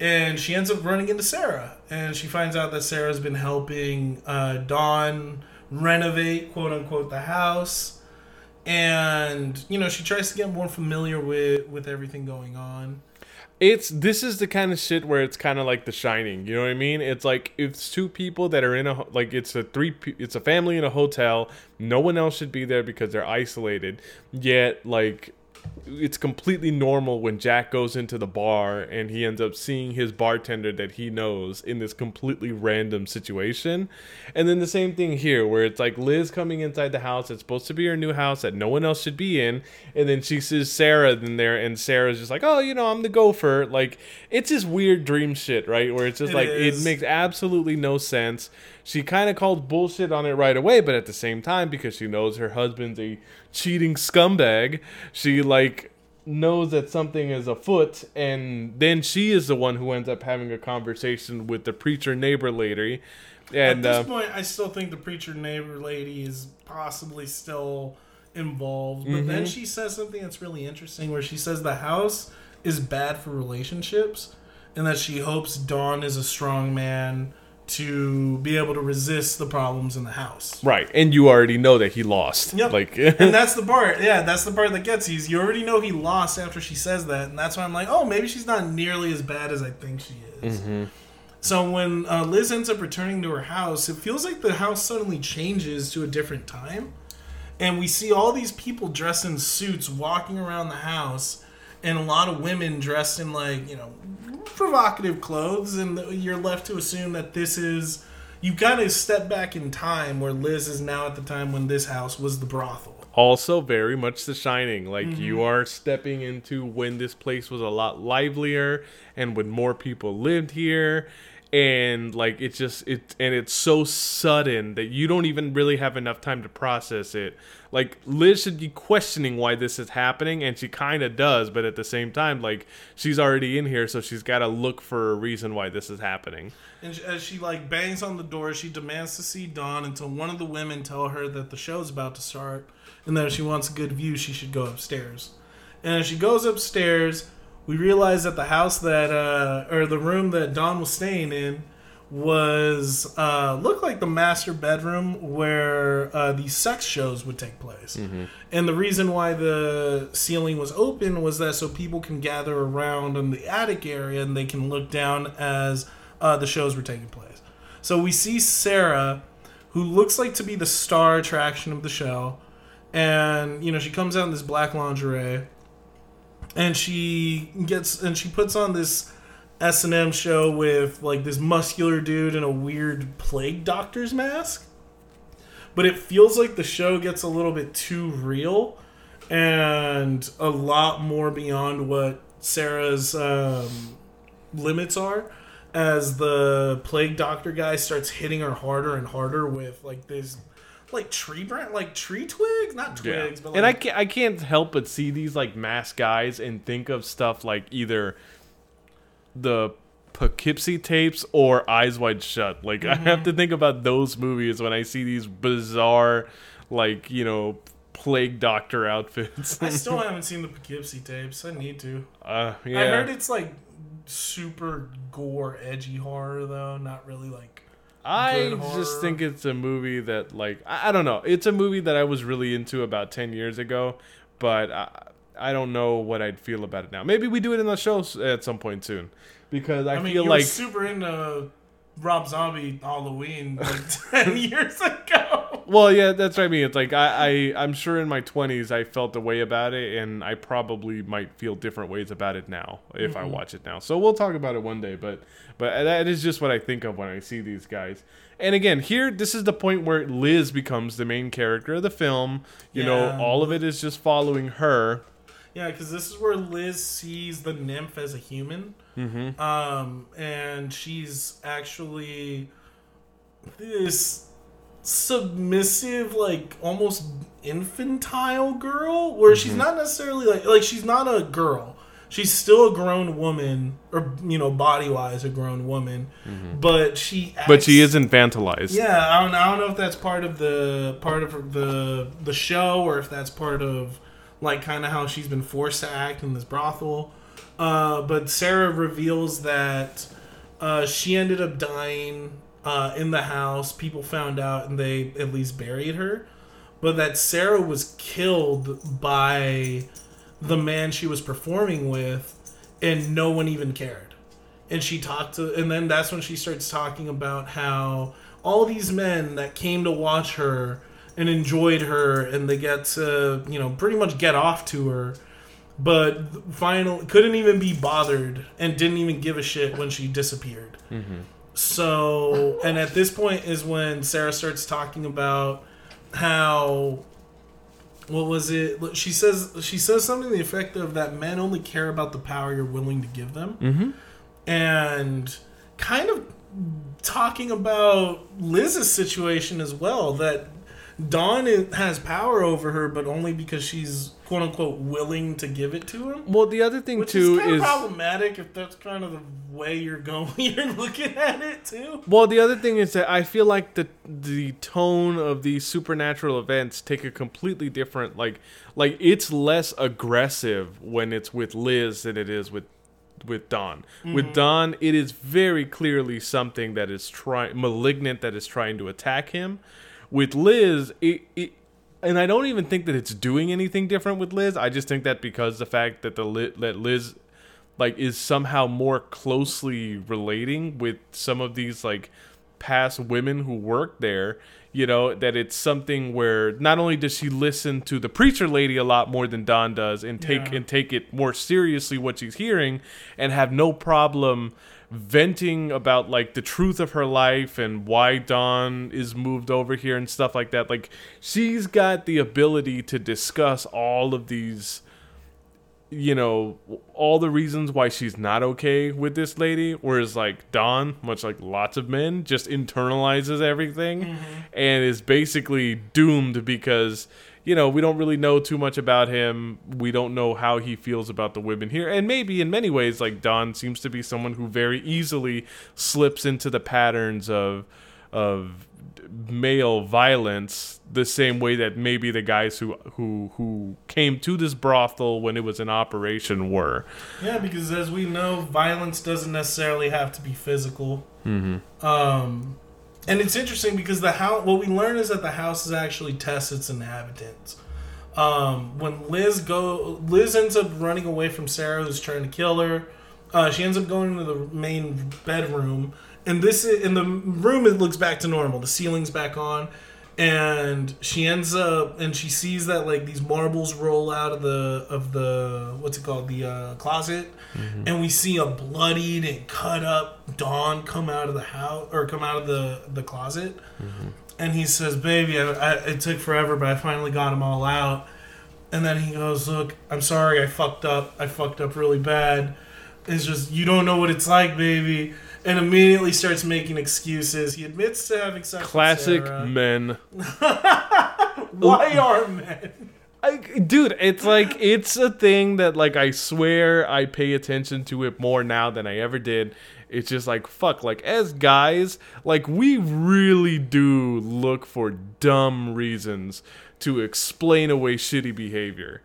and she ends up running into Sarah, and she finds out that Sarah's been helping uh, Don renovate, quote unquote, the house. And you know she tries to get more familiar with with everything going on. it's this is the kind of shit where it's kind of like The Shining. You know what I mean? It's like it's two people that are in a like it's a three it's a family in a hotel. No one else should be there because they're isolated. Yet like it's completely normal when Jack goes into the bar and he ends up seeing his bartender that he knows in this completely random situation. And then the same thing here where it's like Liz coming inside the house that's supposed to be her new house that no one else should be in and then she sees Sarah in there and Sarah's just like, "Oh, you know, I'm the gopher." Like it's this weird dream shit, right? Where it's just It like is. it makes absolutely no sense. She kind of called bullshit on it right away, but at the same time because she knows her husband's a cheating scumbag, she like knows that something is afoot and then she is the one who ends up having a conversation with the preacher neighbor lady and At uh, this point, I still think the preacher neighbor lady is possibly still involved. But then she says something that's really interesting where she says the house is bad for relationships and that she hopes Don is a strong man to be able to resist the problems in the house. right and you already know that he lost Yep. like and *laughs* that's the part, yeah, that's the part that gets you. You already know he lost after she says that, and that's why I'm like, oh, maybe she's not nearly as bad as I think she is. So when uh, Liz ends up returning to her house, it feels like the house suddenly changes to a different time, and we see all these people dressed in suits walking around the house, and a lot of women dressed in like you know provocative clothes, and you're left to assume that this is. You kind of step back in time where Liz is now at the time when this house was the brothel. also very much the shining like Mm-hmm. you are stepping into when this place was a lot livelier and when more people lived here and like it's just it and it's so sudden that you don't even really have enough time to process it like liz should be questioning why this is happening and she kind of does but at the same time like she's already in here so she's got to look for a reason why this is happening And as she like bangs on the door, she demands to see Don until one of the women tell her that the show's about to start, and that if she wants a good view, she should go upstairs. And as she goes upstairs, we realize that the house that uh, or the room that Don was staying in was uh, looked like the master bedroom where uh, these sex shows would take place. And the reason why the ceiling was open was that so people can gather around in the attic area and they can look down as uh, the shows were taking place. So we see Sarah, who looks like to be the star attraction of the show, and you know she comes out in this black lingerie, and she gets and she puts on this S and M show with like this muscular dude in a weird plague doctor's mask. But it feels like the show gets a little bit too real and a lot more beyond what Sarah's um, limits are. As the plague doctor guy starts hitting her harder and harder with like this, like tree branch, like tree twigs, not twigs, but like, and I can't, I can't help but see these like masked guys and think of stuff like either the Poughkeepsie tapes or Eyes Wide Shut. Like I have to think about those movies when I see these bizarre, like you know, plague doctor outfits. I *laughs* still haven't seen the Poughkeepsie tapes. I need to. uh, yeah. I heard it's like super gore, edgy horror though, not really like. I just think it's a movie that like I, I don't know. It's a movie that I was really into about ten years ago, but I, I don't know what I'd feel about it now. Maybe we do it in the show at some point soon, because I, I mean, feel like super into Rob Zombie Halloween like *laughs* ten years ago. Well, yeah, that's what I mean. It's like I, I I'm sure in my 20s I felt a way about it, and I probably might feel different ways about it now if Mm-hmm. I watch it now. So we'll talk about it one day. But but that is just what I think of when I see these guys. And again, here this is the point where Liz becomes the main character of the film. You know, all of it is just following her. Yeah, because this is where Liz sees the nymph as a human. Mm-hmm. Um, and she's actually this submissive, like almost infantile girl, where she's Mm-hmm. not necessarily like like she's not a girl. She's still a grown woman, or you know, body wise, a grown woman, but she. Acts, Mm-hmm. But she is infantilized. yeah, I don't, I don't know if that's part of the part of the the show or if that's part of like kind of how she's been forced to act in this brothel. Uh, but Sarah reveals that uh, she ended up dying uh, in the house. People found out and they at least buried her. But that Sarah was killed by the man she was performing with, and no one even cared and she talked to and then that's when she starts talking about how all these men that came to watch her and enjoyed her and they get to you know pretty much get off to her but finally couldn't even be bothered and didn't even give a shit when she disappeared. So and at this point is when sarah starts talking about how what was it? She says she says something to the effect of that men only care about the power you're willing to give them. Mm-hmm. and kind of talking about Liz's situation as well that Don has power over her but only because she's quote unquote willing to give it to him Well, the other thing which too is kind is of problematic if that's kind of the way you're going *laughs* you're looking at it too Well, the other thing is that I feel like the the tone of these supernatural events take a completely different like like it's less aggressive when it's with Liz than it is with with Don. With mm-hmm. Don, it is very clearly something that is trying malignant that is trying to attack him. With Liz, it, it and I don't even think that it's doing anything different with Liz. I just think that because the fact that the that Liz like is somehow more closely relating with some of these like past women who work there you know that it's something where not only does she listen to the preacher lady a lot more than Don does and take Yeah. and take it more seriously what she's hearing and have no problem venting about like the truth of her life and why Don is moved over here and stuff like that. Like she's got the ability to discuss all of these you know all the reasons why she's not okay with this lady whereas like Don much like lots of men just internalizes everything mm-hmm. and is basically doomed because you know we don't really know too much about him we don't know how he feels about the women here and maybe in many ways like Don seems to be someone who very easily slips into the patterns of of male violence the same way that maybe the guys who who who came to this brothel when it was in operation were. Yeah, because as we know, violence doesn't necessarily have to be physical. Mm-hmm. Um, and it's interesting because the house. What we learn is that the house is actually tests its inhabitants. Um, when Liz go, Liz ends up running away from Sarah, who's trying to kill her. Uh, she ends up going into the main bedroom, and this in the room it looks back to normal. The ceiling's back on, and she ends up and she sees that like these marbles roll out of the of the what's it called? The uh, closet. And we see a bloodied and cut up Don come out of the house or come out of the the closet. And he says baby I, I, it took forever but i finally got them all out. And then he goes look i'm sorry i fucked up. I fucked up really bad. It's just you don't know what it's like baby and immediately starts making excuses he admits to having sex with Classic men. *laughs* Why oh. are men? I, dude, it's like it's a thing that like I swear I pay attention to it more now than I ever did. It's just like fuck, like as guys, like we really do look for dumb reasons to explain away shitty behavior,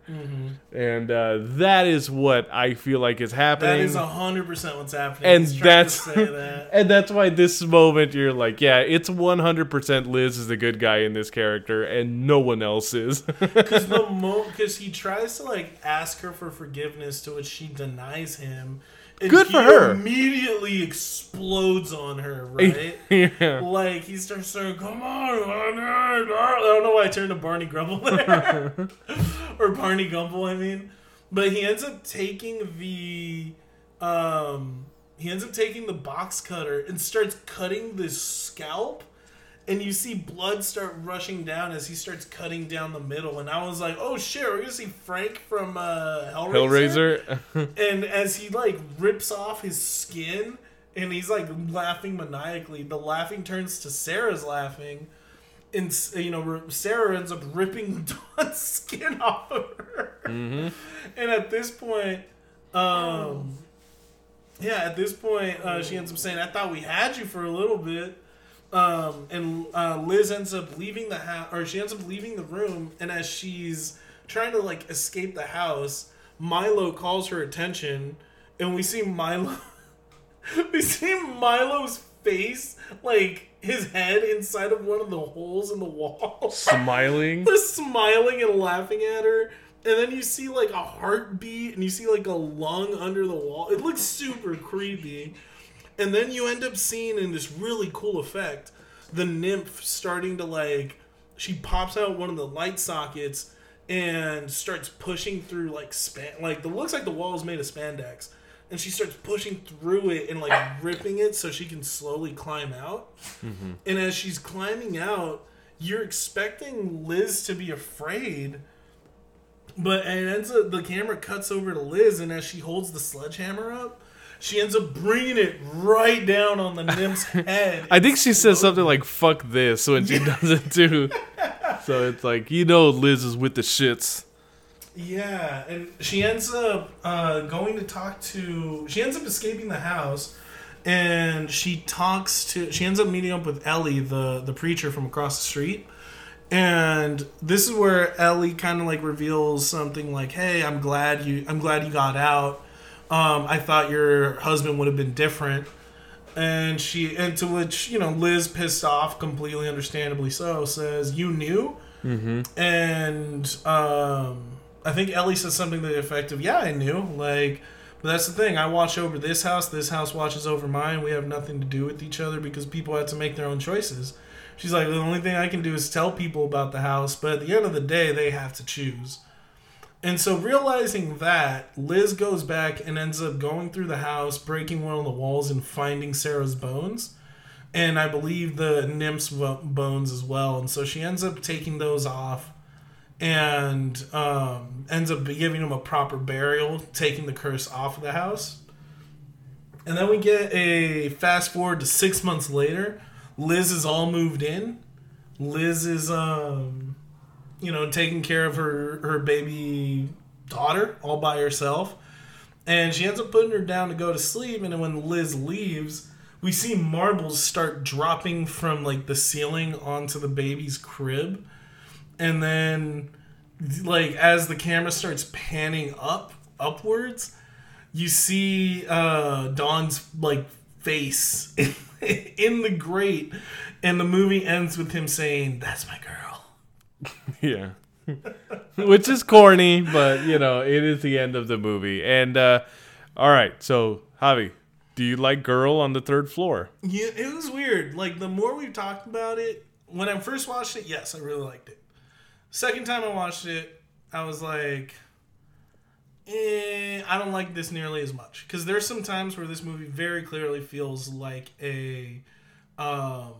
and uh, that is what I feel like is happening. That is hundred percent what's happening. and He's trying to that's say that. *laughs* and that's why this moment you're like, yeah, it's 100% Liz is the good guy in this character, and no one else is. *laughs* Because the mo because he tries to like ask her for forgiveness, to which she denies him. And Good for her. Immediately explodes on her, *laughs* right? yeah. like he starts saying, "Come on, I don't know why I turned to Barney Grumble there, *laughs* or Barney Gumble, I mean. But he ends up taking the, um, he ends up taking the box cutter and starts cutting the scalp, and you see blood start rushing down as he starts cutting down the middle. And I was like, "Oh shit, we're gonna see Frank from uh, Hellraiser." Hellraiser. *laughs* and as he like rips off his skin and he's like laughing maniacally the laughing turns to sarah's laughing and you know sarah ends up ripping *laughs* Don's skin off of her *laughs* and at this point um yeah at this point uh, she ends up saying i thought we had you for a little bit um, and uh, Liz ends up leaving the house, or she ends up leaving the room. And as she's trying to like escape the house, Milo calls her attention, and we see Milo. *laughs* we see Milo's face, like his head inside of one of the holes in the wall, Smiling. *laughs* just smiling and laughing at her. And then you see like a heartbeat, and you see like a lung under the wall. It looks super creepy. And then you end up seeing in this really cool effect the nymph starting to like she pops out one of the light sockets and starts pushing through like span like the looks like the wall is made of spandex. And she starts pushing through it and like *coughs* ripping it so she can slowly climb out. Mm-hmm. And as she's climbing out you're expecting liz to be afraid but and it ends up the camera cuts over to liz and as she holds the sledgehammer up she ends up bringing it right down on the nymph's *laughs* head. I think she says something like "fuck this" when she does it too. *laughs* So it's like you know Liz is with the shits. Yeah, and she ends up uh, going to talk to. She ends up escaping the house, and she talks to. She ends up meeting up with Ellie, the the preacher from across the street. And this is where Ellie kind of like reveals something like, "Hey, I'm glad you. I'm glad you got out. Um, I thought your husband would have been different." And she, and to which you know, Liz, pissed off, completely understandably so, says, "You knew." and um, I think Ellie says something to the effect of, "Yeah, I knew." Like, but that's the thing. I watch over this house. This house watches over mine. We have nothing to do with each other because people had to make their own choices. She's like, the only thing I can do is tell people about the house, but at the end of the day, they have to choose. And so, realizing that, Liz goes back and ends up going through the house, breaking one of the walls, and finding Sarah's bones and I believe the nymph's bones as well. And so she ends up taking those off and um, ends up giving him a proper burial, taking the curse off of the house. And then we get a fast forward to six months later. Liz is all moved in. Liz is, um, you know, taking care of her her baby daughter all by herself, and she ends up putting her down to go to sleep. And then when Liz leaves, we see marbles start dropping from like the ceiling onto the baby's crib. And then like as the camera starts panning up upwards you see uh Don's like face *laughs* in the grate. And the movie ends with him saying that's my girl Yeah. *laughs* Which is corny, but you know, it is the end of the movie. And uh all right, so Javi, do you like Girl on the Third Floor? Yeah, it was weird. Like the more we've talked about it, when I first watched it, yes, I really liked it. Second time I watched it, I was like, eh, I don't like this nearly as much because there's some times where this movie very clearly feels like a, um,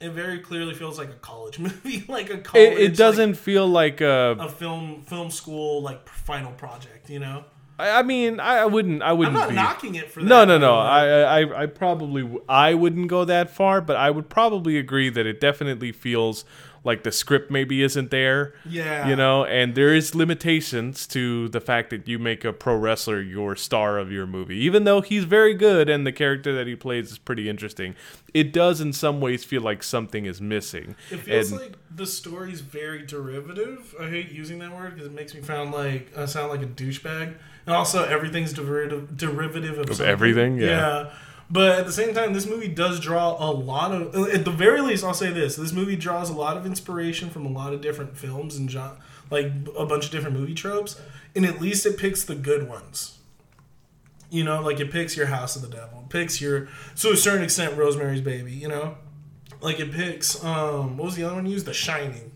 it very clearly feels like a college *laughs* movie, like a college. It, it doesn't like, feel like a. a film film school like final project, you know. I I mean, I, I wouldn't. I I'm wouldn't be. knocking it for that. No, no, no. by the way. I, I, I probably, I wouldn't go that far, but I would probably agree that it definitely feels like the script maybe isn't there. Yeah. You know, and there is limitations to the fact that you make a pro wrestler your star of your movie, even though he's very good and the character that he plays is pretty interesting. It does, in some ways, feel like something is missing. It feels And- like the story's very derivative. I hate using that word because it makes me sound like I sound like a douchebag. And also, everything's derivative derivative of, something. everything? Yeah. But at the same time, this movie does draw a lot of. At the very least, I'll say this: this movie draws a lot of inspiration from a lot of different films and genre, like a bunch of different movie tropes. And at least it picks the good ones. You know, like it picks your House of the Devil, it picks your to a certain extent Rosemary's Baby. You know, like it picks um what was the other one used? The Shining.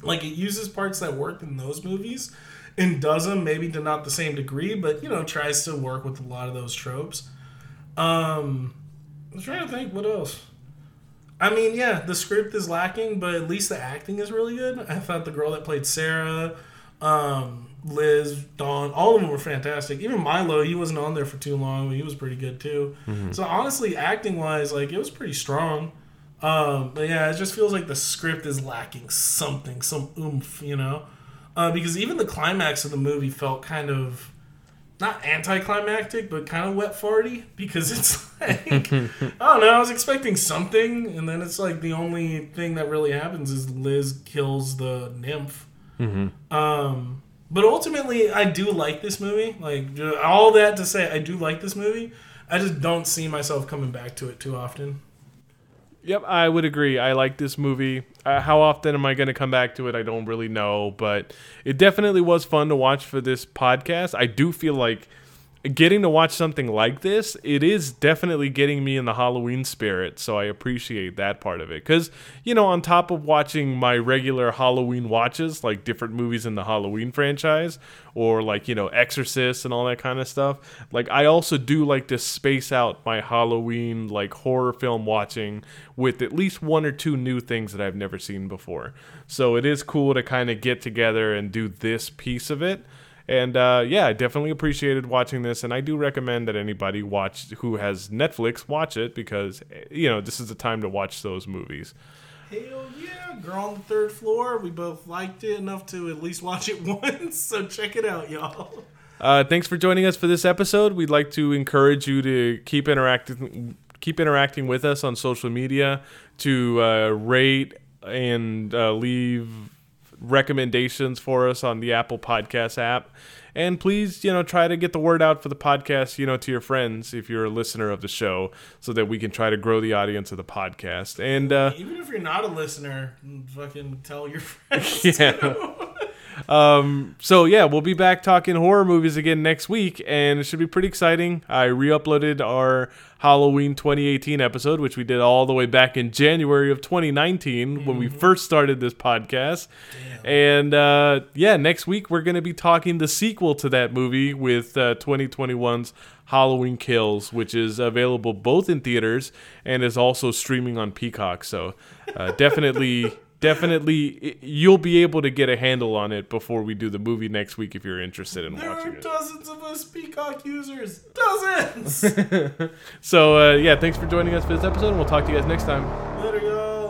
Like it uses parts that worked in those movies and does them maybe to not the same degree, but you know tries to work with a lot of those tropes. Um, I'm trying to think what else. I mean, yeah, the script is lacking, but at least the acting is really good. I thought the girl that played Sarah, um, Liz, Don, all of them were fantastic. Even Milo, he wasn't on there for too long, but he was pretty good too. So honestly, acting wise, like it was pretty strong. Um, but yeah, it just feels like the script is lacking something, some oomph, you know? Uh, because even the climax of the movie felt kind of not anticlimactic, but kind of wet farty because it's like I don't know. I was expecting something, and then it's like the only thing that really happens is Liz kills the nymph. Um, but ultimately, I do like this movie. Like all that to say, I do like this movie. I just don't see myself coming back to it too often. Yep, I would agree. I like this movie. Uh, how often am I going to come back to it? I don't really know, but it definitely was fun to watch for this podcast. I do feel like getting to watch something like this, it is definitely getting me in the Halloween spirit. So I appreciate that part of it. Because, you know, on top of watching my regular Halloween watches, like different movies in the Halloween franchise, or like, you know, Exorcist and all that kind of stuff, like I also do like to space out my Halloween, like horror film watching with at least one or two new things that I've never seen before. So it is cool to kind of get together and do this piece of it. And uh, yeah, I definitely appreciated watching this, and I do recommend that anybody watch who has Netflix watch it because eh, you know this is the time to watch those movies. Hell yeah, Girl on the Third Floor. We both liked it enough to at least watch it *laughs* once, so check it out, y'all. Uh, thanks for joining us for this episode. We'd like to encourage you to keep interacting, keep interacting with us on social media, to uh, rate and uh, leave recommendations for us on the Apple Podcast app. And please, you know, try to get the word out for the podcast, you know, to your friends if you're a listener of the show, so that we can try to grow the audience of the podcast. And uh, Even if you're not a listener, fucking tell your *laughs* friends. Yeah. *laughs* Um, so yeah, we'll be back talking horror movies again next week, and it should be pretty exciting. I re-uploaded our Halloween 2018 episode, which we did all the way back in January of 2019 when we first started this podcast. And uh, yeah, next week we're going to be talking the sequel to that movie with uh, 2021's Halloween Kills, which is available both in theaters and is also streaming on Peacock. So uh, definitely. Definitely, you'll be able to get a handle on it before we do the movie next week if you're interested in watching. There watching are it. dozens of us Peacock users. Dozens! *laughs* So, uh, yeah, thanks for joining us for this episode, and we'll talk to you guys next time. Later, y'all.